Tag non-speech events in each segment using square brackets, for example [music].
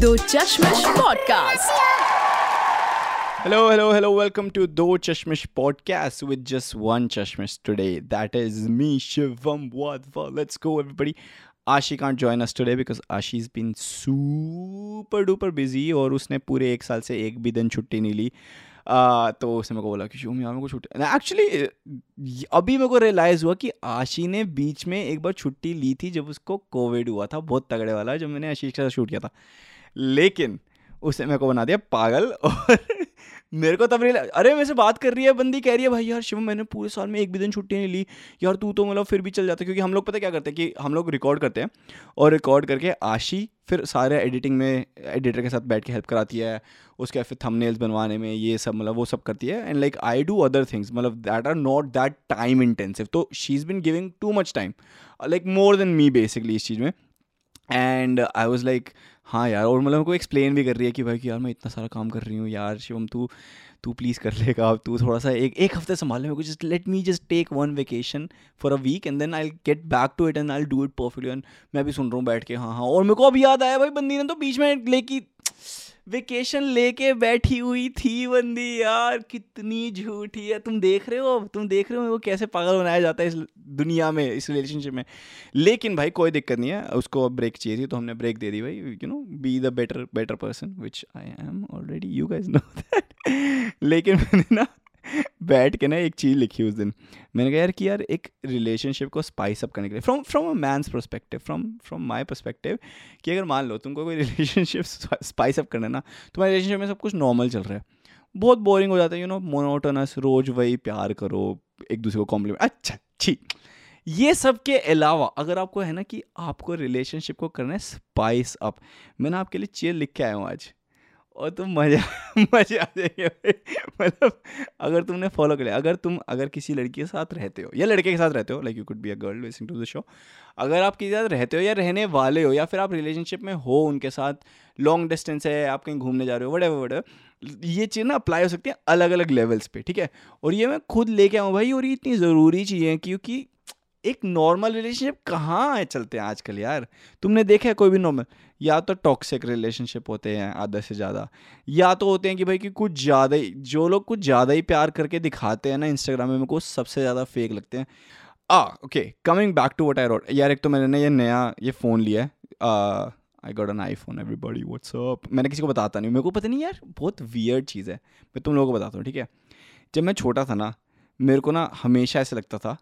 Do Chashmish podcast hello hello hello welcome to Do Chashmish podcast with just one Chashmish today that is me Shivam let's go everybody Ashi can't join us today because Ashi is been super duper busy और उसने पूरे एक साल से एक भी दिन छुट्टी नहीं ली। Uh, तो उसने मेरे को बोला कि शो यार मेरे को छुट्टी एक्चुअली अभी मेरे को रियलाइज़ हुआ कि आशी ने बीच में एक बार छुट्टी ली थी जब उसको कोविड हुआ था बहुत तगड़े वाला जब मैंने आशीष के साथ शूट किया था। लेकिन उसने मेरे को बना दिया पागल [laughs] और मेरे को तब रियलाइज़ अरे, मेरे से बात कर रही है बंदी, कह रही है, भाई यार, शिवम, मैंने पूरे साल में एक भी दिन छुट्टी नहीं ली। यार, तू तो मतलब फिर भी चल जाता क्योंकि हम लोग पता क्या करते हैं कि हम लोग रिकॉर्ड करते हैं और रिकॉर्ड करके आशी फिर सारे एडिटिंग में एडिटर के साथ बैठ के हेल्प कराती है, उसके बाद फिर थंबनेल्स बनवाने में ये सब मतलब वो सब करती है। And like I do other things मतलब that are not that time intensive तो she is been giving too much time like more than me basically इस चीज़ में। एंड आई वॉज़ लाइक हाँ यार, और मतलब को एक्सप्लेन भी कर रही है कि भाई कि यार मैं इतना सारा काम कर रही हूँ यार, शिवम तू तू प्लीज़ कर लेगा, अब तू थोड़ा सा एक एक हफ़्ते संभाल मेरे को just let me just take one vacation for a weekend then I get back to it and I do it perfectly and मैं भी सुन रहा हूँ बैठ के हाँ हाँ और मेरे को अब याद आया भाई, बंदी ने तो बीच में लेकी वेकेशन लेके बैठी हुई थी बंदी, यार, कितनी झूठी है तुम देख रहे हो तुम देख रहे हो वो कैसे पागल बनाया जाता है इस दुनिया में, इस रिलेशनशिप में? लेकिन भाई, कोई दिक्कत नहीं है। उसको अब ब्रेक चाहिए थी तो हमने ब्रेक दे दी भाई। You know be the better better person which I am already you guys know that लेकिन मैंने ना [laughs] बैठ के ना एक चीज़ लिखी उस दिन। मैंने कहा, यार, कि यार, एक रिलेशनशिप को स्पाइस अप करने के लिए। From from a man's perspective from from my perspective कि अगर मान लो तुमको कोई रिलेशनशिप स्पाइस अप करना ना, तुम्हारे रिलेशनशिप में सब कुछ नॉर्मल चल रहा है। बहुत बोरिंग हो जाता है यू नो मोनोटोनस रोज वही प्यार करो, एक दूसरे को कॉम्प्लीमेंट अच्छा ठीक ये सब के अलावा अगर आपको है ना कि आपको रिलेशनशिप को करना है स्पाइस अप मैंने आपके लिए चेयर लिख के आया हूँ आज। और तुम मज़ा, [laughs] मज़े आ जाएँगे। मतलब अगर तुमने फॉलो कर लिया, अगर तुम, अगर किसी लड़की के साथ रहते हो, या लड़के के साथ रहते हो like you could be a girl listening to the show अगर आप किसी के साथ रहते हो या रहने वाले हो, या फिर आप रिलेशनशिप में हो उनके साथ लॉन्ग डिस्टेंस है, आप कहीं घूमने जा रहे हो वट एवर ये चीज़ ना अप्लाई हो सकती है अलग अलग लेवल्स पे, ठीक है? और ये मैं खुद लेके आऊँ भाई, और ये इतनी ज़रूरी चीज़ क्योंकि एक नॉर्मल रिलेशनशिप कहाँ है चलते हैं आजकल यार? तुमने देखा है कोई भी नॉर्मल या तो टॉक्सिक रिलेशनशिप होते हैं आधा से ज़्यादा, या तो होते हैं कि भाई कि कुछ ज़्यादा ही, जो लोग कुछ ज़्यादा ही प्यार करके दिखाते हैं ना इंस्टाग्राम में, मेरे को सबसे ज़्यादा फेक लगते हैं। आ okay coming back to what I wrote यार एक तो मैंने ये नया ये फ़ोन लिया है। I got an iPhone everybody WhatsApp मैंने किसी को बताता नहीं मेरे को पता नहीं यार, बहुत वियर्ड चीज़ है। मैं तुम लोगों को बताता हूँ, ठीक है? जब मैं छोटा था ना, मेरे को ना हमेशा ऐसे लगता था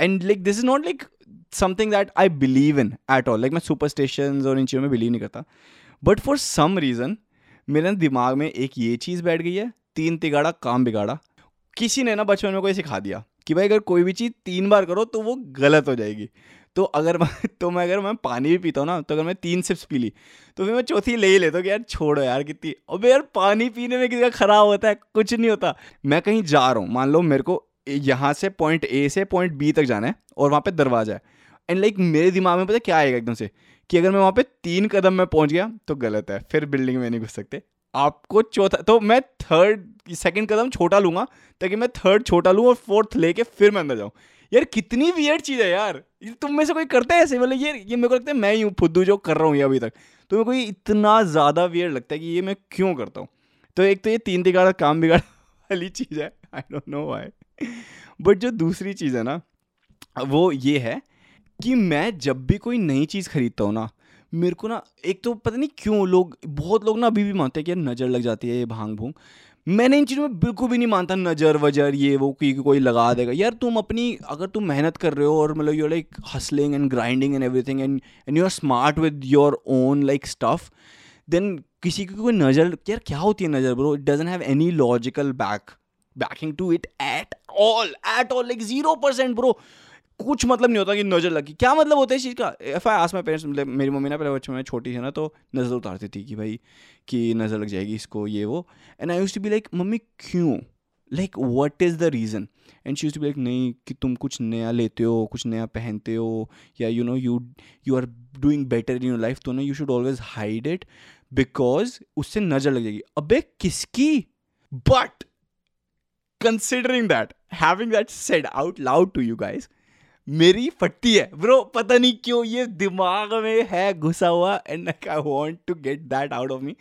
and like this is not like something that I believe in at all like मैं सुपरस्टेशन और इन चीज़ों में बिलीव नहीं करता. बट फॉर सम रीज़न मेरे दिमाग में एक ये चीज़ बैठ गई है, तीन तिगाड़ा काम बिगाड़ा. किसी ने ना बचपन में कोई सिखा दिया कि भाई, अगर कोई भी चीज़ तीन बार करो तो वो गलत हो जाएगी. तो अगर मैं तो मैं, अगर मैं पानी भी पीता हूँ ना तो अगर मैं तीन सिप्स पी ली तो फिर मैं चौथी ले ही लेता हूँ कि यार छोड़ो यार कितनी, अबे यार पानी पीने में किसी का ख़राब होता है, कुछ नहीं होता. मैं कहीं जा रहा हूँ, मान लो मेरे को यहाँ से पॉइंट ए से पॉइंट बी तक जाना है और वहाँ पे दरवाज़ा है। एंड लाइक like, मेरे दिमाग में पता क्या आएगा एकदम से? कि अगर मैं वहाँ पे तीन कदम में पहुँच गया तो गलत है। फिर बिल्डिंग में नहीं घुस सकते। आपको चौथा तो मैं थर्ड सेकंड कदम छोटा लूँगा ताकि मैं थर्ड छोटा लूँ और फोर्थ लेके फिर मैं अंदर जाऊँ। यार कितनी वियर्ड चीज़ है यार। तुम में से कोई करता है ऐसे? मतलब ये ये मेरे को लगता है मैं ही हूँ फुद्दू जो कर रहा हूँ ये अभी तक। तो मेरे को ये इतना ज़्यादा वियर्ड लगता है कि ये मैं क्यों करता हूँ? तो एक तो ये तीन तिगाड़ा काम बिगाड़ [laughs] वाली चीज़ है। I don't know why but जो दूसरी चीज़ है ना, वो ये है कि मैं जब भी कोई नई चीज़ खरीदता हूँ ना, मेरे को ना, एक तो पता नहीं क्यों लोग, बहुत लोग ना अभी भी मानते हैं कि यार नज़र लग जाती है ये भाँग भूंग। मैंने इन चीज़ों में बिल्कुल भी नहीं मानता नज़र वजर, ये वो कि कोई लगा देगा। यार तुम अपनी, अगर तुम मेहनत कर रहे हो और मतलब you're like hustling and grinding and everything and and you are smart with your own like stuff then किसी की कोई नज़र, यार क्या होती है नज़र bro it doesn't have any logical back backing to it at all at all like zero percent bro कुछ मतलब नहीं होता कि नज़र लगी क्या मतलब होता है इस चीज़ का? F I ask my parents मतलब मेरी मम्मी ना पहले बच्चे में छोटी थी ना तो नज़र उतारती थी कि भाई, कि नज़र लग जाएगी इसको, ये, वो। And I used to be like mummy, क्यों? Like what is the reason and she used to be like नहीं, कि तुम कुछ नया लेते हो, कुछ नया पहनते हो, या you know you you are doing better in your life तो ना you should always hide it because उससे नज़र लग जाएगी। अबे, किसकी? But considering that having that said out loud to you guys, मेरी फटती है। ब्रो, पता नहीं क्यों ये दिमाग में है घुसा हुआ and I want to get that out of me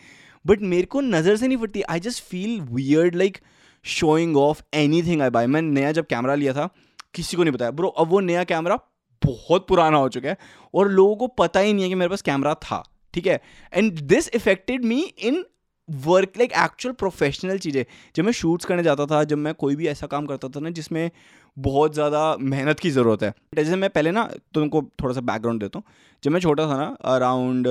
but मेरे को नज़र से नहीं फटती। I just feel weird like showing off anything I buy मैंने नया जब कैमरा लिया था, किसी को नहीं बताया। ब्रो, अब वो नया कैमरा बहुत पुराना हो चुका है और लोगों को पता ही नहीं है कि मेरे पास कैमरा था, ठीक है? And this affected me in work like actual professional चीज़ें। जब मैं शूट्स करने जाता था, जब मैं कोई भी ऐसा काम करता था ना, जिसमें बहुत ज़्यादा मेहनत की ज़रूरत है। जैसे मैं पहले ना, तुमको थोड़ा सा बैकग्राउंड देता हूँ। जब मैं छोटा था ना अराउंड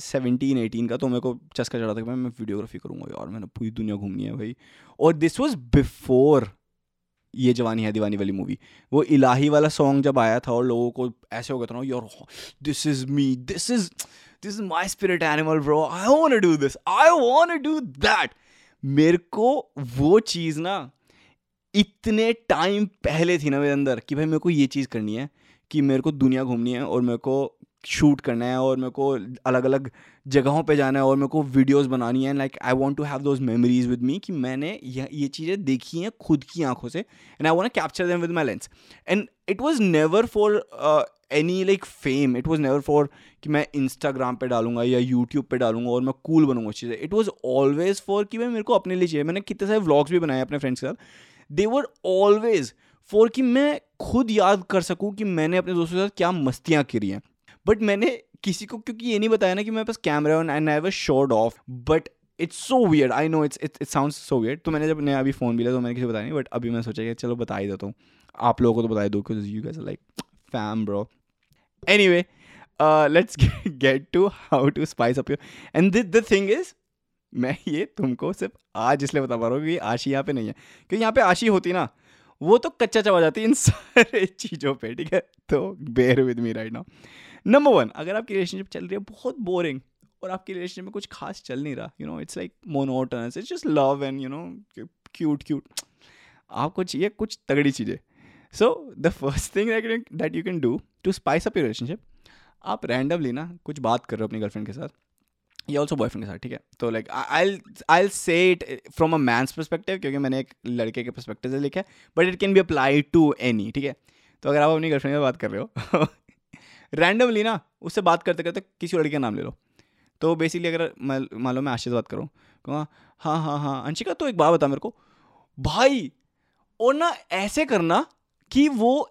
सेवनटीन एटीन का तो मेरे को चस्का चढ़ा था कि मैं वीडियोग्राफी करूँगा, यार मैंने पूरी दुनिया घूमनी है भाई। और this was before Yeh Jawaani Hai, दीवानी वाली मूवी वो इलाही वाला सॉन्ग जब आया था और लोगों को ऐसे हो गया था ना यार this is me this is this is my spirit animal bro I want do this I want do that मेरे को वो चीज़ ना इतने टाइम पहले थी ना मेरे अंदर कि भाई मेरे को ये चीज़ करनी है कि मेरे को दुनिया घूमनी है और मेरे को शूट करना है और मेरे को अलग अलग जगहों पे जाना है और मेरे को वीडियोस बनानी है like I want to have those memories with me कि मैंने ये ये चीज़ें देखी हैं खुद की आँखों से and I want capture them with my lens and it was never for any like fame it was never for कि मैं इंस्टाग्राम पे डालूँगा या यूट्यूब पे डालूँगा और मैं कूल बनूँगा चीज़ें. इट वॉज़ ऑलवेज फॉर कि भाई मेरे को अपने लिए चाहिए. मैंने कितने सारे व्लॉग्स भी बनाए अपने फ्रेंड्स के साथ. दे वर ऑलवेज फॉर कि मैं खुद याद कर सकूँ कि मैंने अपने दोस्तों के साथ क्या मस्तियाँ करी हैं. बट मैंने किसी को, क्योंकि ये नहीं बताया ना कि मेरे पास camera on and I have short of but it's so weird I know it's it sound so weird तो मैंने जब नया अभी फ़ोन भी लिया तो मैंने किसी बताया नहीं बट अभी मैं सोचा कि चलो बता ही देता हूँ। आप लोगों को तो बता दो because you guess like fam bro anyway let's get to how to spice up your and the thing is मैं ये तुमको सिर्फ़ आज इसलिए बता पा रहा हूँ कि आशी यहाँ पे नहीं है। क्योंकि यहाँ पे आशी होती ना, वो तो कच्चा चबा जाती इन [laughs] सारे चीज़ों पे, ठीक है? तो bear with me right now number one अगर आपकी रिलेशनशिप चल रही है, बहुत बोरिंग और आपकी रिलेशनशिप में कुछ खास चल नहीं रहा you know it's like monotonous it's just love and you know cute cute आपको चाहिए कुछ तगड़ी चीज़ें। So the first thing that you can do to spice up your relationship आप रैंडमली ना कुछ बात कर रहे हो अपनी गर्लफ्रेंड के साथ, या ऑल्सो बॉयफ्रेंड के साथ, ठीक है? तो like I I say it from a man's perspective क्योंकि मैंने एक लड़के के परस्पेक्टिव से लिखा है but it can be apply to any ठीक है? तो अगर आप अपनी गर्लफ्रेंड से बात कर रहे हो रैंडमली ना उससे बात करते करते किसी लड़के का नाम ले लो। तो बेसिकली अगर मान लो मैं आशीष बात करूँ कहूँगा हाँ हाँ हाँ अंशिका तो एक बात बता मेरे को। भाई, और ना ऐसे करना कि वो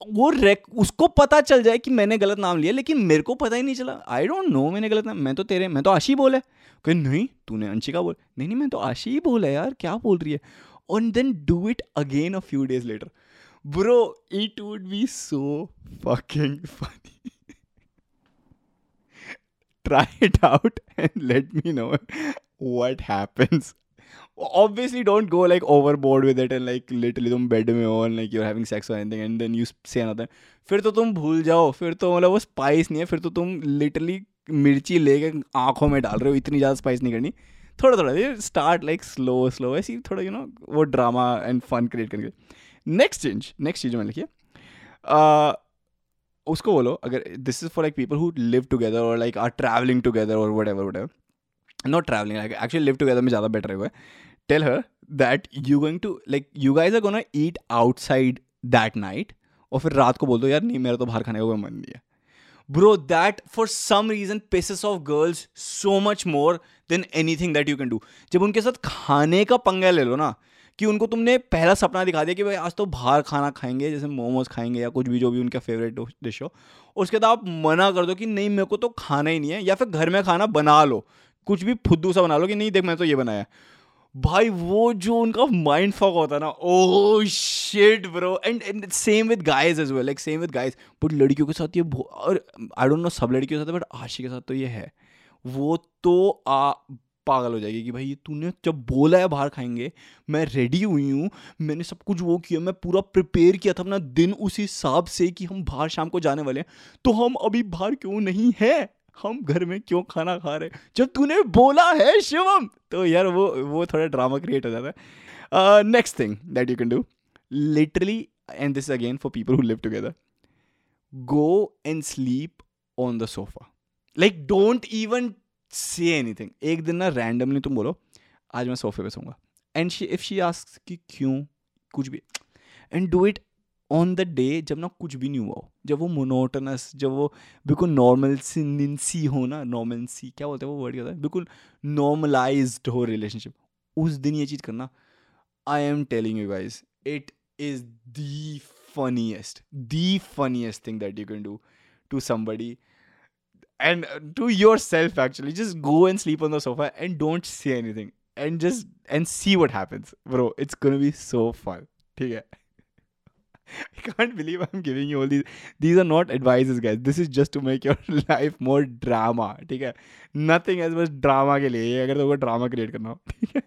वो रेक उसको पता चल जाए कि मैंने गलत नाम लिया, लेकिन मेरे को पता ही नहीं चला। आई डोंट नो मैंने गलत नाम, मैं तो तेरे, मैं तो आशी बोला कहीं, नहीं, तूने अंशिका बोल, नहीं नहीं, मैं तो आशी ही बोला यार, क्या बोल रही है? और then do it again a few days later bro it would be so fucking funny try it out and let me know what happens. Obviously, don't go, like, overboard with it and, like, literally तुम bed में हो and, like, you're having sex or anything and then you say another. फिर तो तुम भूल जाओ, फिर तो मतलब वो स्पाइस नहीं है, फिर तो तुम लिटरली मिर्ची लेके आँखों में डाल रहे हो, इतनी ज़्यादा स्पाइस नहीं करनी। थोड़ा थोड़ा स्टार्ट लाइक स्लो स्लो ऐसी थोड़ा यू नो वो ड्रामा एंड फन क्रिएट करके। नेक्स्ट चेंज नेक्स्ट चीज़ में लिखिए। उसको बोलो, अगर this is for like people who live together और लाइक आर ट्रैवलिंग टुगेदर और whatever whatever not travelling like actually live together में ज़्यादा बेटर है tell her that you going to, like you guys are gonna eat outside that night और फिर रात को बोल दो, यार, नहीं, मेरा तो बाहर खाने का कोई मन नहीं है। Bro that for some reason pisses off girls so much more than anything that you can do जब उनके साथ खाने का पंगा ले लो ना कि उनको तुमने पहला सपना दिखा दिया कि भाई आज तो बाहर खाना खाएँगे, जैसे मोमोज खाएँगे या कुछ भी, जो भी उनका फेवरेट डिश हो। उसके बाद आप मना कर दो कि नहीं, मेरे को तो खाना ही नहीं है, या फिर घर में खाना बना लो। कुछ भी फुद्दू सा बना लो कि नहीं, देख मैं तो ये बनाया भाई, वो जो उनका माइंड फॉक होता है ना ओ shit bro and and same with guys as well like same with guys but लड़कियों के साथ ये और आई डोंट नो सब लड़कियों के साथ बट आशी के साथ तो ये है। वो तो आ पागल हो जाएगी कि भाई तूने जब बोला है बाहर खाएँगे, मैं रेडी हुई हूँ, मैंने सब कुछ वो किया, मैं पूरा प्रिपेयर किया था अपना दिन उस हिसाब से कि हम बाहर शाम को जाने वाले हैं। तो हम अभी बाहर क्यों नहीं हैं? हम घर में क्यों खाना खा रहे जब तूने बोला है शिवम तो यार वो वो थोड़ा ड्रामा क्रिएट हो जाता है। Next thing that you can do literally and this again for people who live together go and sleep on the sofa like don't even say anything एक दिन ना रैंडमली तुम बोलो, आज मैं सोफे पे सोऊँगा। And she if she ask कि क्यों, कुछ भी। And do it on the day जब ना कुछ भी नहीं हुआ हो। जब वो मोनोटनस जब वो बिल्कुल नॉर्मल सी हो ना नॉर्मल सी, क्या बोलते हैं वो वर्ड क्या होता है? बिल्कुल नॉर्मलाइज्ड हो रिलेशनशिप उस दिन ये चीज़ करना I am telling you guys it is the funniest the funniest thing that you can do to somebody and uh, to yourself actually just go and sleep on the sofa and don't say anything and just and see what happens bro it's gonna be so fun okay I can't believe I'm giving you all these. These are not advices, guys. This is just to make your life more drama. ठीक है Nothing else बस drama के लिए अगर तुमको drama create करना हो ठीक है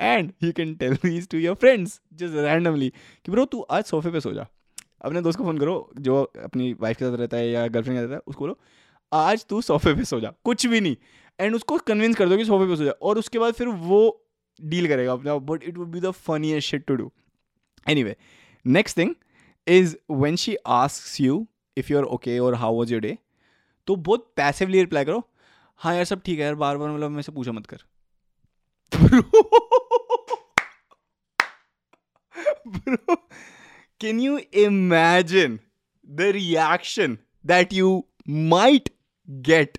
and you can tell these to your friends just randomly कि ब्रो तू आज सोफे पे सो जा अपने दोस्त को फ़ोन करो जो अपनी वाइफ के साथ रहता है या गर्लफ्रेंड के साथ रहता है उसको बोलो आज तू सोफे पे सो जा। कुछ भी नहीं। एंड उसको कन्विंस कर दो कि सोफे पे सो जा। और उसके बाद फिर वो डील करेगा अपना but it would be the funniest shit to do anyway next thing is when she ask you if you are okay और हाउ वॉज़ योर डे तो बहुत पैसिवली रिप्लाई करो हाँ यार, सब ठीक है यार बार बार मतलब मेरे से पूछा मत कर। Can you imagine the reaction that you might get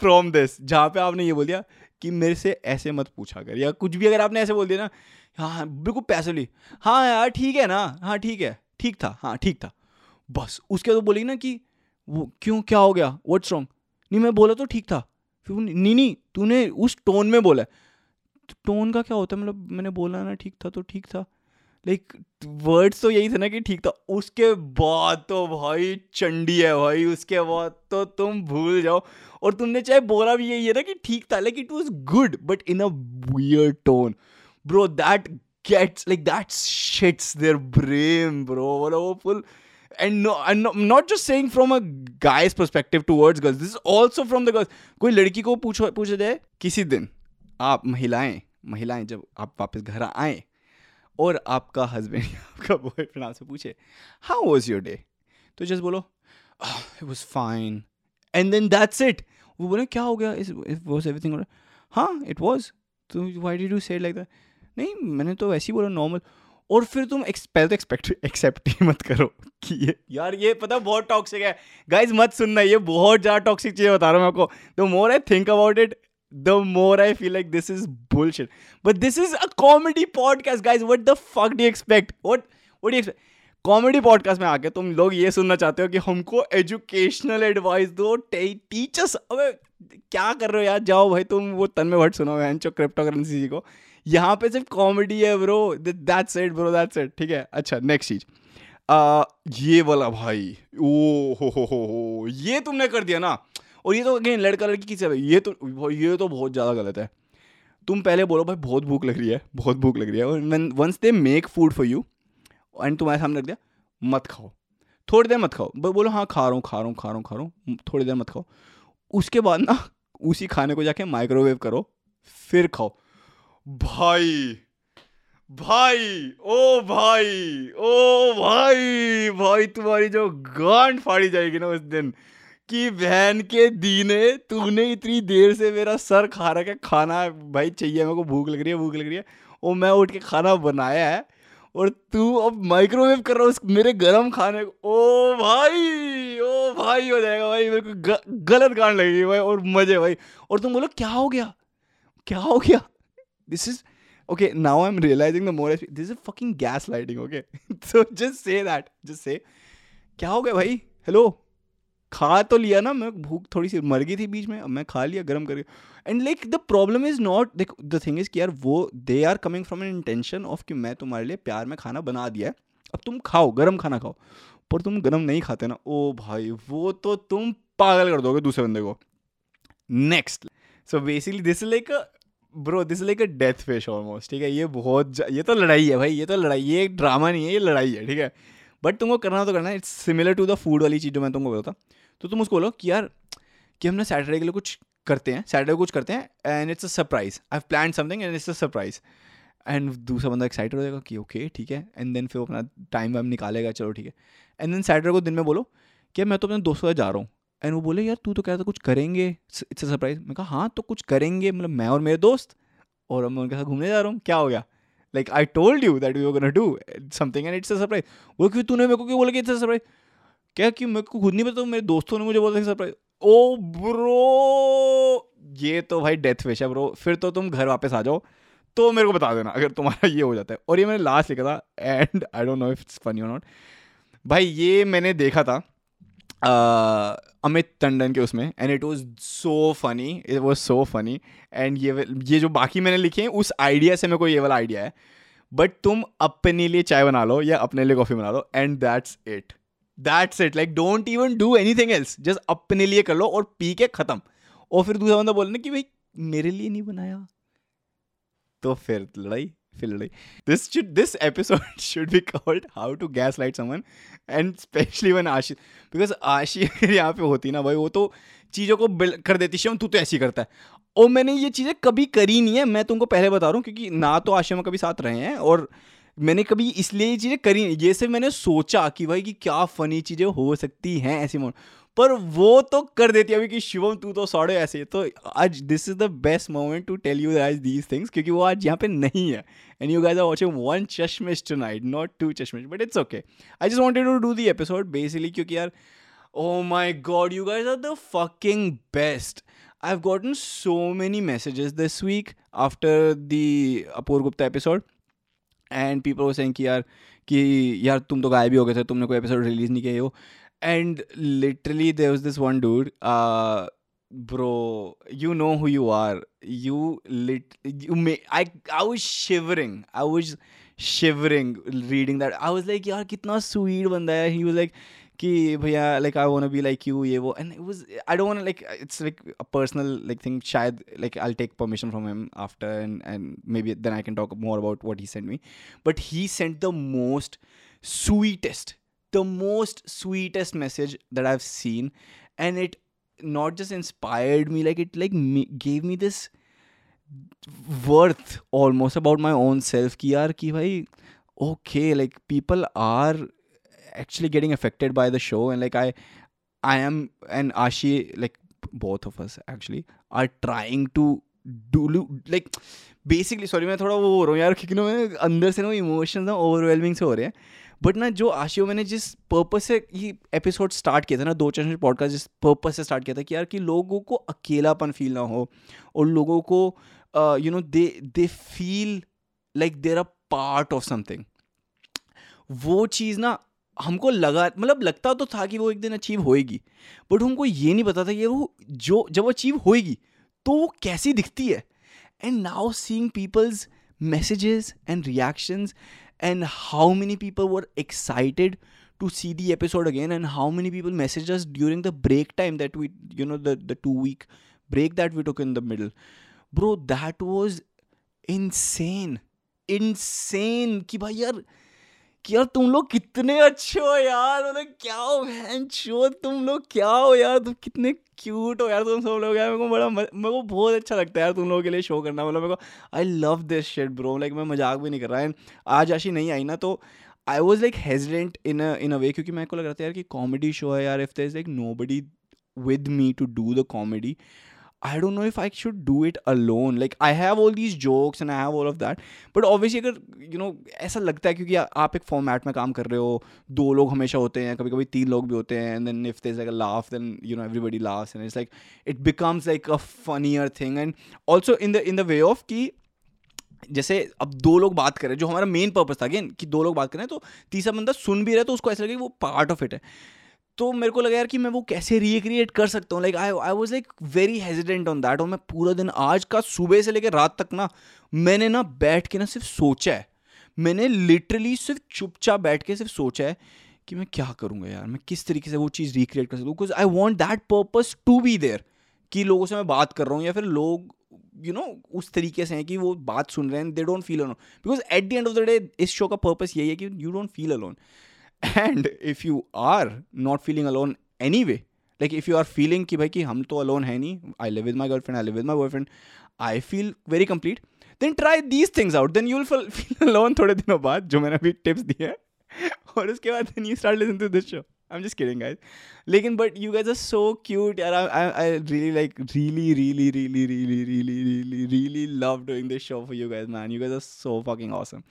from this जहाँ पे आपने ये बोल दिया कि मेरे से ऐसे मत पूछा कर, या कुछ भी अगर आपने ऐसे बोल दिया ना हाँ हाँ बिल्कुल पैसे ली। हाँ यार, ठीक है ना हाँ ठीक है, ठीक था हाँ ठीक था। बस, उसके बाद बोलेगी ना कि, वो क्यों, क्या हो गया? व्हाट्स रॉन्ग नहीं, मैं बोला तो ठीक था। फिर नहीं नहीं, तूने उस टोन में बोला टोन का क्या होता है? मतलब मैंने बोला ना, ठीक था तो ठीक था। लाइक वर्ड्स तो यही थे ना कि ठीक था। उसके बाद तो भाई चंडी है भाई उसके बाद तो तुम भूल जाओ। और तुमने चाहे बोला भी यही है ना कि ठीक था like it was good but in a weird tone bro that gets like that shits their brain bro वो full. And no I'm not, not just saying from a guy's perspective towards girls this is also from the girls कोई लड़की को पूछो पूछा जाए किसी दिन आप महिलाएँ महिलाएँ जब आप वापस घर आए और आपका हस्बैंड आपका बॉयफ्रेंड आपसे पूछे हाउ वॉज़ योर डे तो जस्ट बोलो it was fine and then that's it वो बोले, क्या हो गया? वॉज़ एवरीथिंग हाँ इट वॉज़ तो why did you said like that नहीं, मैंने तो वैसे ही बोला नॉर्मल और फिर तुम पहले तो एक्सपेक्ट एक्सेप्ट ही मत करो कि ये, यार, ये पता बहुत टॉक्सिक है। गाइज़ मत सुनना, ये बहुत ज़्यादा टॉक्सिक चीज़ बता रहा हूँ मैं आपको। The more I think about it the more I feel like this is bullshit. But this is a comedy podcast, guys. What the fuck do you expect? What what do you expect? Comedy podcast में आके तुम लोग ये सुनना चाहते हो कि हमको एजुकेशनल एडवाइस दो टीचर्स अबे क्या कर रहे हो यार? जाओ भाई तुम वो तन में वर्ड सुनो वैन चो क्रिप्टो करेंसी जी को। यहाँ पे सिर्फ़ कॉमेडी है bro that's it bro that's it ठीक है? अच्छा नेक्स्ट चीज़। ये वाला भाई। ओ हो हो हो। ये तुमने कर दिया ना? और ये तो अगेन लड़का लड़की किसी ये तो ये तो बहुत ज़्यादा गलत है। तुम पहले बोलो भाई, बहुत भूख लग रही है, बहुत भूख लग रही है। और once they make food for you and तुम्हारे सामने रख दिया, मत खाओ। थोड़ी देर मत खाओ। बोलो हाँ खा रहा हूँ, खा रहा हूँ, खा रहा हूँ, खा रहा हूँ। थोड़ी देर मत खाओ। उसके बाद ना, उसी खाने को जाके माइक्रोवेव करो, फिर खाओ। भाई भाई, ओ भाई ओ भाई भाई तुम्हारी जो गांड फाड़ी जाएगी ना उस दिन। कि बहन के दीने तूने इतनी देर से मेरा सर खा रहा है खाना भाई चाहिए मेरे को भूख लग रही है भूख लग रही है। और मैं उठ के खाना बनाया है और तू अब माइक्रोवेव कर रहा उस मेरे गर्म खाने को। ओ भाई ओ भाई हो जाएगा भाई मेरे को ग, गलत गान लगेगी भाई और मज़े भाई। और तुम बोलो क्या हो गया? क्या हो गया? This is okay now I am realizing the more this is fucking gaslighting okay so just say that just say क्या हो गया भाई? हेलो खा तो लिया ना, मैं भूख थोड़ी सी मर गई थी बीच में, अब मैं खा लिया, गर्म करके and like the problem is not the thing is कि यार वो they are coming from an intention of कि मैं तुम्हारे लिए प्यार में खाना बना दिया है, अब तुम खाओ, गर्म खाना खाओ, पर तुम गर्म नहीं खाते ना। ओ भाई, वो तो तुम पागल कर दोगे दूसरे बंदे को। Next so basically this is like bro this like a dead fish almost ठीक है? ये बहुत ये तो लड़ाई है भाई, ये तो लड़ाई, ये ड्रामा नहीं है, ये लड़ाई है, ठीक है? बट तुमको करना तो करना it's similar to the food वाली चीज़ जो मैं तुमको बोलता तो तुम उसको बोलो कि यार, कि हम ना सैटरडे के लिए कुछ करते हैं सैटरडे को कुछ करते हैं and it's a surprise I have plan something and it's a surprise and दूसरा बंदा एक्साइटेड हो जाएगा कि ओके ठीक है. एंड देन फिर वो अपना टाइम वाइम निकालेगा, चलो ठीक है. एंड देन सैटरडे को दिन में बोलो कि मैं तो अपने दोस्तों से जा रहा हूँ. एंड वो बोले, यार, तू तो कह कहता कुछ करेंगे. इट्स अ सरप्राइज़ मैं कहा हाँ तो कुछ करेंगे. मतलब मैं और मेरे दोस्त और मैं उनके साथ घूमने जा रहा हूँ. क्या हो गया? Like I told you that we gonna do something and it's a surprise वो क्यों तूने मेरे को क्यों बोला कि इट्स अ सरप्राइज़ क्या कि मेरे को खुद नहीं पता, मेरे दोस्तों ने मुझे बोला कि सरप्राइज़ ओ ब्रो, ये तो भाई डेथ विश है, ब्रो। फिर तो तुम घर वापस आ जाओ तो मेरे को बता देना, अगर तुम्हारा ये हो जाता है। और ये मैंने लास्ट लिखा था and I don't know if it's funny और नॉट भाई, ये मैंने देखा था अमित टंडन के उसमें and it was so funny it was so funny and ये ये जो बाकी मैंने लिखे हैं, उस आइडिया से मेरे को ये वाला आइडिया है। बट तुम अपने लिए चाय बना लो, या अपने लिए कॉफ़ी बना लो and that's it that's it like don't even do anything else just अपने लिए कर लो और पी के ख़त्म। और फिर दूसरा बंदा बोलना कि भाई, मेरे लिए नहीं बनाया। तो फिर लड़ाई फिर लड़ाई। This should this episode should be called how to gaslight someone and specially one Ashi because Ashi यहाँ पे होती ना भाई, वो तो चीज़ों को बिल कर देती, शिवम, तू तो ऐसी करता है। और मैंने ये चीज़ें कभी करी नहीं है। मैं तुमको पहले बता रहा हूँ, क्योंकि ना तो आशिया में कभी साथ रहे हैं और मैंने कभी इसलिए ये चीज़ें करी नहीं जैसे मैंने सोचा कि भाई कि क्या फ़नी चीज़ें हो सकती हैं ऐसी मोमेंट पर वो तो कर देती है अभी कि शिवम तू तो सौड़े ऐसे। तो आज this is the best moment to tell you आज दीज थिंग्स क्योंकि वो आज यहाँ पे नहीं है। And you guys are watching one Chashmish tonight not two Chashmish but it's okay I just wanted to do the episode basically क्योंकि यार ओ my god you guys are the fucking best I have gotten so messages messages this week after Apur Gupta Gupta and and people were saying कि यार कि यार तुम तो गायब ही हो गए थे, तुमने कोई एपिसोड रिलीज़ नहीं किए हो and literally there was this one dude bro you know who you are you lit you may I I was shivering I was shivering reading that I was like यार कितना sweet बंदा है. He was like कि भैया like I want be like you ये वो। And it was I don't want like it's like a personal like thing शायद like I take permission from him after and and maybe then I can talk more about what he sent me but he sent the most sweetest the most sweetest message that i've seen. And it not just inspired me like it like gave me this worth almost about my own self. ki yaar ki bhai okay like people are actually getting affected by the show, and like I, I am and Ashi, like both of us actually are trying to do like basically sorry मैं थोड़ा वो हो रहा हूँ यार क्योंकि ना मैं अंदर से ना इमोशंस ना ओवरवेलमिंग से हो रहे बट ना जो आशियो मैंने जिस पर्पज से ये एपिसोड स्टार्ट किया था ना दो चैनल पॉडकास्ट जिस पर्पज से स्टार्ट किया था कि यार कि लोगों को अकेलापन फील ना हो और लोगों को you know they they feel like they're a part of something वो चीज़ ना हमको लगा मतलब लगता तो था कि वो एक दिन अचीव होएगी बट हमको ये नहीं पता था कि वो जो, जब अचीव होएगी तो वो कैसी दिखती है? And now seeing people's messages and reactions and how many people were excited to see the episode again and how many people messages during the break time that we you know the two week break that we took in the middle bro that was insane in कि भाई यार कि यार तुम लोग कितने अच्छे हो यार? मतलब क्या हो बहन शो तुम लोग क्या हो यार? तुम कितने क्यूट हो यार तुम सब लोग यार। मेरे को बड़ा मेरे को बहुत अच्छा लगता है यार तुम लोगों के लिए शो करना। मतलब मेरे को I love this shit bro like मैं मज़ाक भी नहीं कर रहा। एंड आज आशी नहीं आई ना तो I was like hesitant in in a way क्योंकि मेरे को लग रहा था यार कि कॉमेडी शो है यार। If there is like nobody with me to do the comedy I don't know if I should do it alone like I have all these jokes and I have all of that but obviously अगर you know ऐसा लगता है क्योंकि आप एक format में काम कर रहे हो, दो लोग हमेशा होते हैं कभी कभी तीन लोग भी होते हैं and then if they is like a laugh then you know everybody laugh and it's like it becomes like a funnier thing and also in the in the way of की जैसे अब दो लोग बात करें जो हमारा मेन पर्पज था अगेन कि दो लोग बात करें तो तीसरा बंदा सुन भी रहे तो उसको ऐसा लगे कि वो पार्ट ऑफ़ इट है। तो मेरे को लगा यार कि मैं वो कैसे रिक्रिएट कर सकता हूँ? Like I I was like very hesitant on that और मैं पूरा दिन आज का सुबह से लेकर रात तक ना मैंने ना बैठ के ना सिर्फ़ सोचा है। मैंने लिटरली सिर्फ़ चुपचाप बैठ के सिर्फ़ सोचा है कि मैं क्या करूँगा यार? मैं किस तरीके से वो चीज़ रिक्रिएट कर सकूँ because I want that purpose to be there कि लोगों से मैं बात कर रहा हूँ या फिर लोग यू you नो know, उस तरीके से हैं कि वो बात सुन रहे हैं they don't feel alone because at the end of the day इस शो का पर्पज यही है कि you don't feel alone And if you are not feeling alone anyway like if you are feeling कि भाई कि हम तो अलोन है नहीं I live with my girlfriend I live with my boyfriend I feel very complete then try these things out then you will feel alone थोड़े दिनों बाद जो मैंने अभी टिप्स दिए हैं और उसके बाद then you start listen to this show I'm just kidding, guys. लेकिन but you guys are so cute, यार. I, I, I really like, really, really, really, really, really, really, really love doing this show for you guys, man. You guys are so fucking awesome.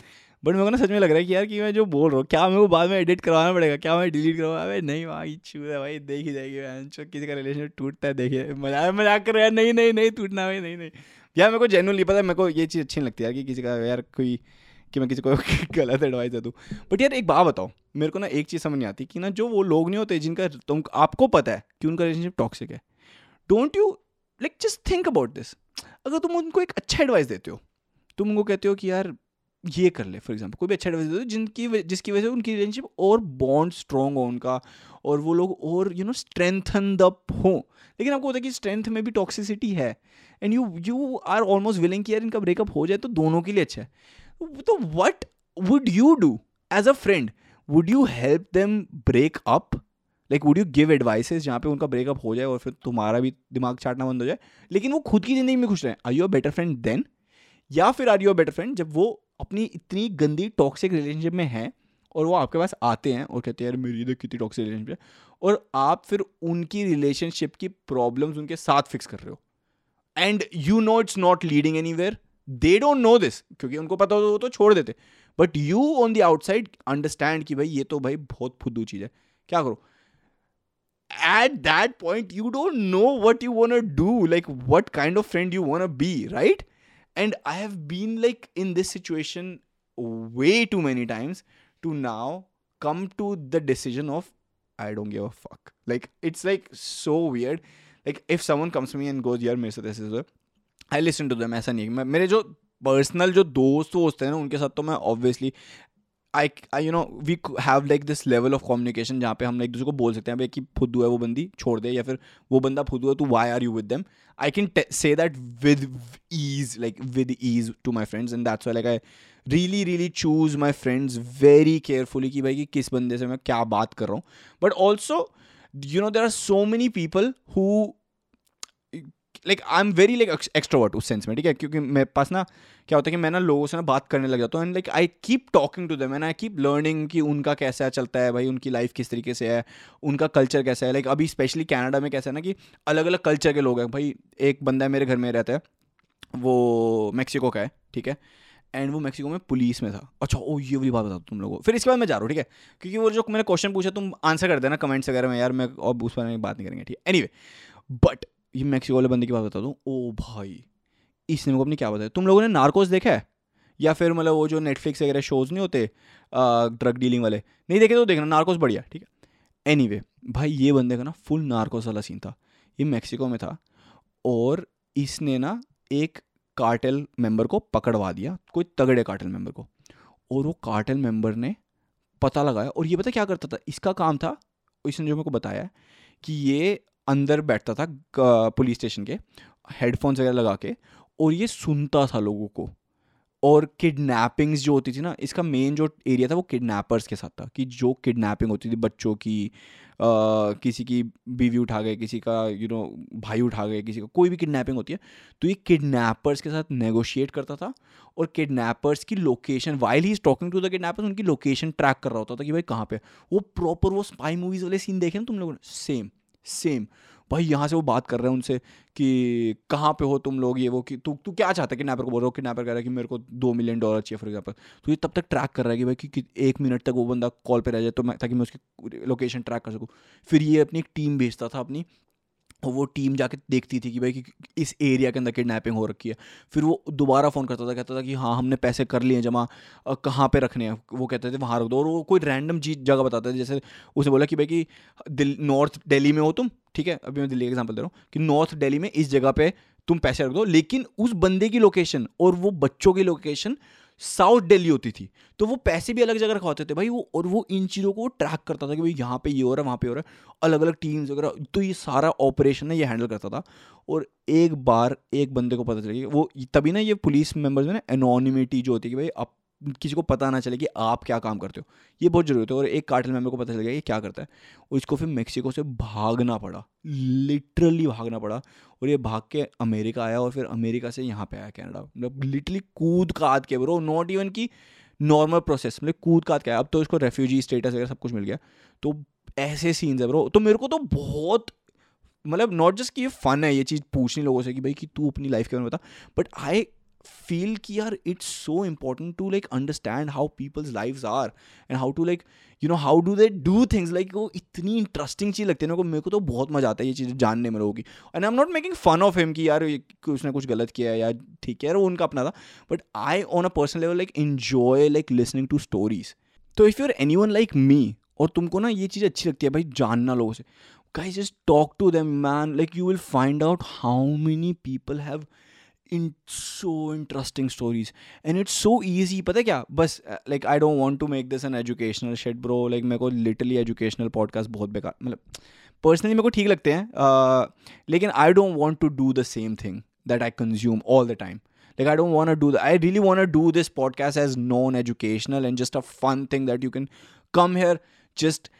but मेरे को ना सच में लग रहा है कि यार कि मैं जो बोल रहा हूँ, क्या मेरे को बाद में एडिट करवाना पड़ेगा? क्या मैं डिलीट करवा अबे नहीं भाई छू है भाई, देखी जाएगी बहन चो किसी का रिलेशन टूटता है, देखिए। मज़ाक मज़ाक कर रहा है नहीं नहीं नहीं टूटना भाई, नहीं नहीं। यार मेरे को जेनुअली पता है मेरे को ये चीज़ अच्छी नहीं लगती यार कि किसी का यार कोई, कि मैं किसी को [laughs] गलत एडवाइस दे दूँ। बट यार एक बात बताओ, मेरे को ना एक चीज़ समझ नहीं आती कि ना जो वो लोग नहीं होते जिनका तुम, आपको पता है कि उनका रिलेशनशिप टॉक्सिक है don't you like just think about this अगर तुम उनको एक अच्छा एडवाइस देते हो, तुम उनको कहते हो कि यार ये कर ले फॉर एग्ज़ाम्पल कोई भी अच्छा एडवाइस दे दो, जिनकी जिसकी वजह से उनकी रिलेशनशिप और बॉन्ड स्ट्रॉन्ग हो उनका, और वो लोग और यू नो स्ट्रेंथन द हो। लेकिन आपको होता है कि स्ट्रेंथ में भी टॉक्सिसिटी है and you you are almost willing कि यार इनका ब्रेकअप हो जाए तो दोनों के लिए अच्छा है। तो what would you do as a friend would you help them break up like would you give advices जहाँ पे उनका ब्रेकअप हो जाए और फिर तुम्हारा भी दिमाग चाटना बंद हो जाए? लेकिन वो खुद की ज़िंदगी में खुश रहे। Are you a better friend then या फिर are you a better friend जब वो अपनी इतनी गंदी टॉक्सिक रिलेशनशिप में हैं और वो आपके पास आते हैं और कहते हैं, यार, मेरी इधर कितनी टॉक्सिक रिलेशनशिप है। और आप फिर उनकी रिलेशनशिप की प्रॉब्लम्स उनके साथ फिक्स कर रहे हो। And you know it's not leading anywhere they don't know this क्योंकि उनको पता होता वो तो छोड़ देते। But you on the outside understand कि भाई, ये तो भाई बहुत फुद्दू चीज़ है। क्या करो? At that point you don't know what you want do like what kind of friend you want be right and i have been like in this situation way too many times to now come to the decision of i don't give a fuck like it's like so weird like if someone comes to me and goes यार मेरे साथ ऐसे ऐसे I listen to them ऐसा नहीं मैं मेरे जो पर्सनल जो दोस्त दोस्त हैं ना उनके साथ तो मैं obviously I I you know we have like this level of communication जहाँ पे हम एक दूसरे को बोल सकते हैं, भाई, कि फुद्दू है वो बंदी, छोड़ दे, या फिर वो बंदा फुद्दू है तो why are you with them I can say that with ease like with ease to my friends and that's like I really really choose my friends very carefully कि भाई, कि किस बंदे से मैं क्या बात कर रहा हूँ. But also you know there are so many people who like I am very like extrovert उस सेंस में, ठीक है? क्योंकि मेरे पास ना, क्या होता है कि मैं ना लोगों से ना बात करने लग जाता हूँ and like I keep talking to them and I keep learning कि उनका कैसा चलता है भाई, उनकी लाइफ किस तरीके से है, उनका कल्चर कैसा है। लाइक अभी स्पेशली कैनेडा में कैसा है ना कि अलग अलग कल्चर के लोग हैं। भाई, एक बंदा मेरे घर में रहता है, वो मैक्सिको का है, ठीक है? एंड वो मैक्सिको में पुलिस में था। अच्छा ओ, ये वाली बात बता तुम लोगों फिर इसके बाद मैं जा रहा हूँ, ठीक है? क्योंकि वो जो मैंने क्वेश्चन पूछा, तुम आंसर कर देना कमेंट्स वगैरह में, यार, मैं अब उस पर बात नहीं करेंगे, ठीक है? एनी बट ये मैक्सिको वाले बंदे की बात बता दूँ ओ भाई इसने मेरे को अपनी क्या बताया? तुम लोगों ने नार्कोस देखा है? या फिर मतलब वो जो नेटफ्लिक्स वगैरह शोज़ नहीं होते ड्रग डीलिंग वाले? नहीं देखे तो देखना नार्कोस बढ़िया ठीक है? एनी anyway, भाई ये बंदे का ना फुल नार्कोस वाला सीन था। ये मैक्सिको में था और इसने ना एक कार्टेल मेंबर को पकड़वा दिया कोई तगड़े कार्टेल मेंबर को। और वो कार्टेल मेंबर ने पता लगाया और ये पता क्या करता था? इसका काम था इसने जो मेरे को बताया कि ये अंदर बैठता था पुलिस स्टेशन के हेडफोन्स वगैरह लगा के और ये सुनता था लोगों को। और किडनैपिंग्स जो होती थी ना इसका मेन जो एरिया था वो किडनैपर्स के साथ था कि जो किडनैपिंग होती थी बच्चों की आ, किसी की बीवी उठा गए किसी का यू you नो know, भाई उठा गए किसी का कोई भी किडनैपिंग होती है तो ये किडनैपर्स के साथ नेगोशिएट करता था और किडनैपर्स की location while he is talking to the kidnappers उनकी लोकेशन ट्रैक कर रहा होता था कि भाई कहाँ पे वो प्रॉपर वो स्पाई मूवीज़ वाले सीन देखे ना तुम लोगों ने? सेम सेम भाई यहाँ से वो बात कर रहे हैं उनसे कि कहाँ पे हो तुम लोग ये वो कि तू तू क्या चाहता है? किडनैपर को बोल रहा हो किडनैपर कह रहा है कि मेरे को दो मिलियन डॉलर चाहिए फॉर एग्ज़ाम्पल तो ये तब तक ट्रैक कर रहा है कि भाई कि, कि एक मिनट तक वो बंदा कॉल पे रह जाए तो मैं ताकि मैं उसकी लोकेशन ट्रैक कर सकूँ। फिर ये अपनी एक टीम भेजता था अपनी वो टीम जाके देखती थी कि भाई कि इस एरिया के अंदर किडनैपिंग हो रखी है। फिर वो दोबारा फ़ोन करता था, कहता था कि हाँ हमने पैसे कर लिए जमा कहाँ पे रखने हैं? वो कहते थे वहाँ रख दो। और वो कोई रैंडम चीज़, जगह बताता था, जैसे उसे बोला कि भाई कि दिल नॉर्थ दिल्ली में हो तुम, ठीक है? अभी मैं दिल्ली का एग्ज़ाम्पल दे रहा हूँ कि नॉर्थ दिल्ली में इस जगह पर तुम पैसे रख दो, लेकिन उस बंदे की लोकेशन और वो बच्चों की लोकेशन साउथ दिल्ली होती थी तो वो पैसे भी अलग जगह रखवाते थे भाई, वो और वो इन चीज़ों को ट्रैक करता था कि भाई यहाँ पे ये हो रहा है, वहाँ पे हो रहा है अलग अलग टीम्स वगैरह तो ये सारा ऑपरेशन है ये हैंडल करता था। और एक बार एक बंदे को पता चला वो तभी ना ये पुलिस मेंबर्स में ना एनोनिमिटी जो होती है कि भाई अब किसी को पता ना चले कि आप क्या काम करते हो। ये बहुत ज़रूरत है और एक कार्टल मेंबर को पता चल गया कि क्या करता है। इसको फिर मेक्सिको से भागना पड़ा। लिटरली भागना पड़ा। और ये भाग के अमेरिका आया और फिर अमेरिका से यहाँ पे आया कनाडा मतलब लिटरली कूद काद के ब्रो नॉट इवन की नॉर्मल प्रोसेस मतलब कूद काद के आया। अब तो इसको रेफ्यूजी स्टेटस वगैरह सब कुछ मिल गया। तो ऐसे सीन्स है ब्रो तो मेरे को तो बहुत मतलब नॉट जस्ट कि ये फन है, ये चीज़ पूछनी लोगों से कि भाई कि तू अपनी लाइफ के बारे में बता। बट आई फील कि यार it's so important to like understand how people's life are and how to like you know how do they do things like वो इतनी इंटरेस्टिंग चीज़ लगती है ना मेरे को तो बहुत मज़ा आता है ये चीज़ें जानने में लोगों की। And I am not making fun of him कि यार उसने कुछ गलत किया है यार ठीक है यार वो उनका अपना था। But I on a personal level like enjoy like listening to stories तो if you're anyone like me और तुमको ना ये चीज़ अच्छी लगती है भाई जानना लोगों से, guys, just talk to them, man. Like, you will find out how many people have in so interesting stories and it's so easy पता है क्या? बस like I don't want to make this an educational shit bro like मेरे को literally educational podcast बहुत बेकार मतलब personally मेरे को ठीक लगते हैं लेकिन I don't want to do the same thing that I consume all the time like I don't want do the I really want do this podcast as non educational and just a fun thing that you can come here just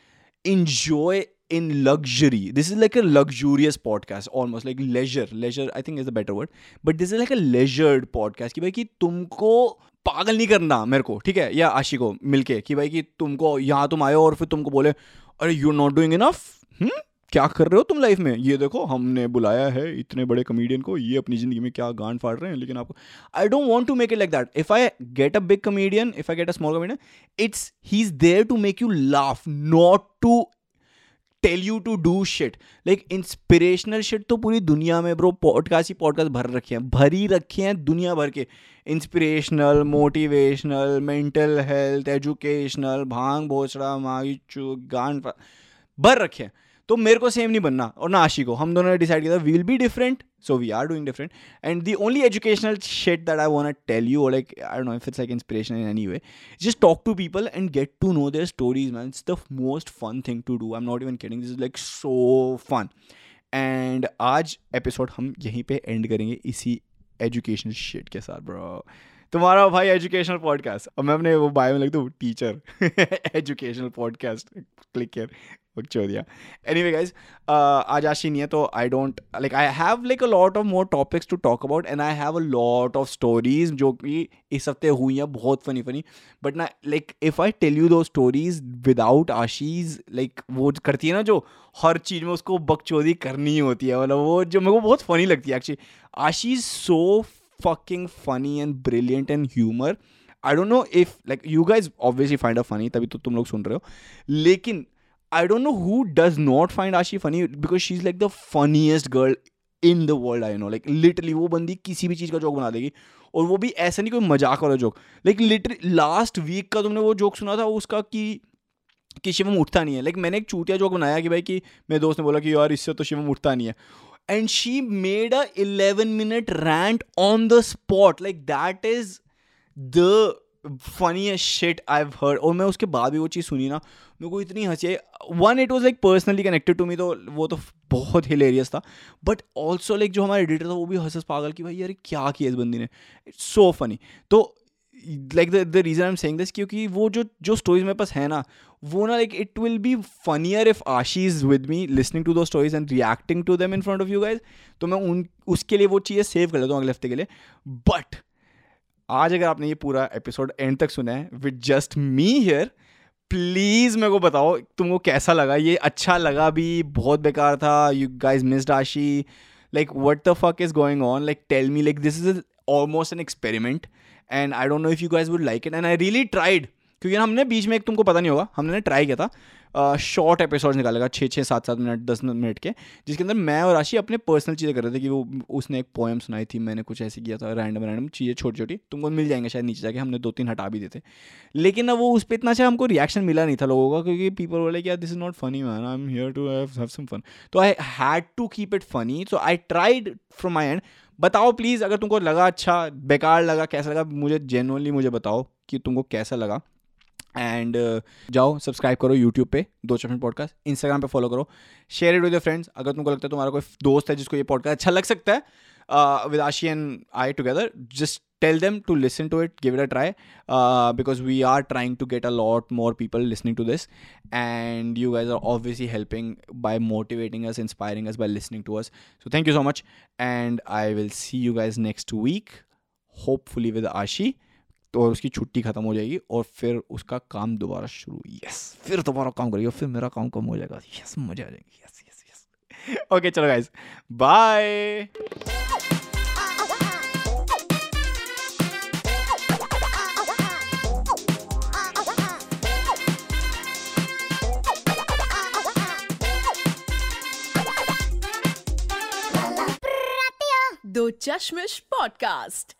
enjoy in luxury. This is like a luxurious podcast, almost like leisure. Leisure, i think, is the better word. But this is like a leisured podcast कि भाई कि तुमको पागल नहीं करना मेरे को, ठीक है? या आशी को मिलके कि भाई कि तुमको, यहाँ तुम आए और फिर तुमको बोले, अरे यू नॉट डूइंग इनफ क्या कर रहे हो तुम लाइफ में? ये देखो, हमने बुलाया है इतने बड़े कमेडियन को, ये अपनी ज़िंदगी में क्या गांड फाड़ रहे हैं, लेकिन आपको I don't want to make it like that if I get a big comedian if I get a small comedian it's he is there to make you laugh not to tell you to do shit like inspirational shit तो पूरी दुनिया में bro podcast ही podcast भर रखे हैं। भर ही रखे हैं दुनिया भर के। Inspirational motivational mental health educational भाँग भोसड़ा माई चू गान भर रखे हैं। तो मेरे को सेम नहीं बनना और ना आशी को। हम दोनों ने डिसाइड किया we will be different so we are doing different and the only educational shit that I want tell you like I know if it's like inspiration in any way just talk to people and get to know their stories man it's the most fun thing to do I am not even kidding this is like so fun and आज episode हम यहीं पर and करेंगे इसी educational शेट के साथ bro तुम्हारा भाई एजुकेशनल पॉडकास्ट और मैं अपने वो बायो में लिख दू टीचर एजुकेशनल पॉडकास्ट क्लिक किया [laughs] छोड़ दिया। एनी वे गाइज़ आज आशी नहीं है तो I don't like I have like a lot of more topics to talk about and I have a lot of stories जो कि इस हफ़्ते हुई हैं, बहुत फनी फनी बट ना like if I tell you two stories without Ashi's like वो करती है ना, जो हर चीज़ में उसको बकचोदी करनी होती है मतलब वो जो मेरे को बहुत फनी लगती है actually Ashi's so fucking funny and brilliant and humour I don't know if like you guys obviously find a funny तभी तो तुम लोग सुन रहे हो। लेकिन I don't know who does not find Ashi funny because she is like the funniest girl in the world I know like literally वो बंदी किसी भी चीज़ का जोक बना देगी और वो भी ऐसा नहीं कोई मज़ाक वाला joke like literally last week का तुमने वो जोक सुना था उसका कि कि शिवम उठता नहीं है. लाइक like, मैंने एक चूतिया जोक बनाया कि भाई कि मेरे दोस्त ने बोला कि यार इससे तो शिवम उठता नहीं है. And she made a 11 minute rant on the spot. Like that is the funniest shit I've heard और मैं उसके बाद भी वो चीज़ सुनी ना मेरे को इतनी हँसी है when it was like personally connected to me तो वो तो बहुत हिलेरियस था। बट ऑल्सो लाइक जो हमारा एडिटर था, वो भी हंस पागल कि, भाई, यार, क्या किया इस बंदी ने? इट्स सो फनी तो like the the reason I am saying this क्योंकि वो जो जो स्टोरीज मेरे पास है ना, वो ना like it will be funnier if Ashi is with me listening to two stories and reacting to them in front of you guys तो मैं उन, उसके लिए वो चीज़ें सेव कर लेता हूँ अगले हफ़्ते के लिए। बट आज अगर आपने ये पूरा एपिसोड एंड तक सुना है with just me here please मेरे को बताओ, तुमको कैसा लगा? ये अच्छा लगा भी, बहुत बेकार था। You guys missed Aashi like what the fuck is going on like tell me like this is almost an experiment and I don't know if you guys would like it and I really tried क्योंकि हमने बीच में एक, तुमको पता नहीं होगा, हमने try किया था। शॉर्ट एपिसोड निकालेगा, छः छः, सात सात मिनट, दस मिनट के, जिसके अंदर मैं और राशि अपने पर्सनल चीज़ें कर रहे थे कि वो उसने एक पोएम सुनाई थी, मैंने कुछ ऐसे किया था रैंडम रैंडम चीज़ें छोटी छोटी, तुमको मिल जाएँगे शायद नीचे जाके, हमने दो तीन हटा भी देते। लेकिन ना वो उस पर इतना अच्छा हमको रिएक्शन मिला नहीं था लोगों का, क्योंकि पीपल बोले कि this is not funny man I am here to have some fun तो I had to keep it funny so I tried from my end बताओ प्लीज़ अगर तुमको लगा अच्छा बेकार लगा, कैसा लगा, मुझे जेनुअनली मुझे बताओ कि तुमको कैसा लगा. एंड जाओ सब्सक्राइब करो यूट्यूब पे, दो चौफिन पॉडकास्ट इंस्टाग्राम पे फॉलो करो। शेयर इट विद फ्रेंड्स अगर तुमको लगता है तुम्हारा कोई दोस्त है जिसको ये पॉडकास्ट अच्छा लग सकता है with Aashi and I together just tell them to listen to it give it a try because we are trying to get a lot more people listening to this and you guys are obviously helping by motivating us inspiring us by listening to us so thank you so much and I will see you guys next week hopefully with Aashi और उसकी छुट्टी खत्म हो जाएगी और फिर उसका काम दोबारा शुरू यस फिर दोबारा काम करेगी फिर मेरा काम कम हो जाएगा यस मज़ा आ जाएगी यस यस यस ओके चलो guys bye Do Chashmish podcast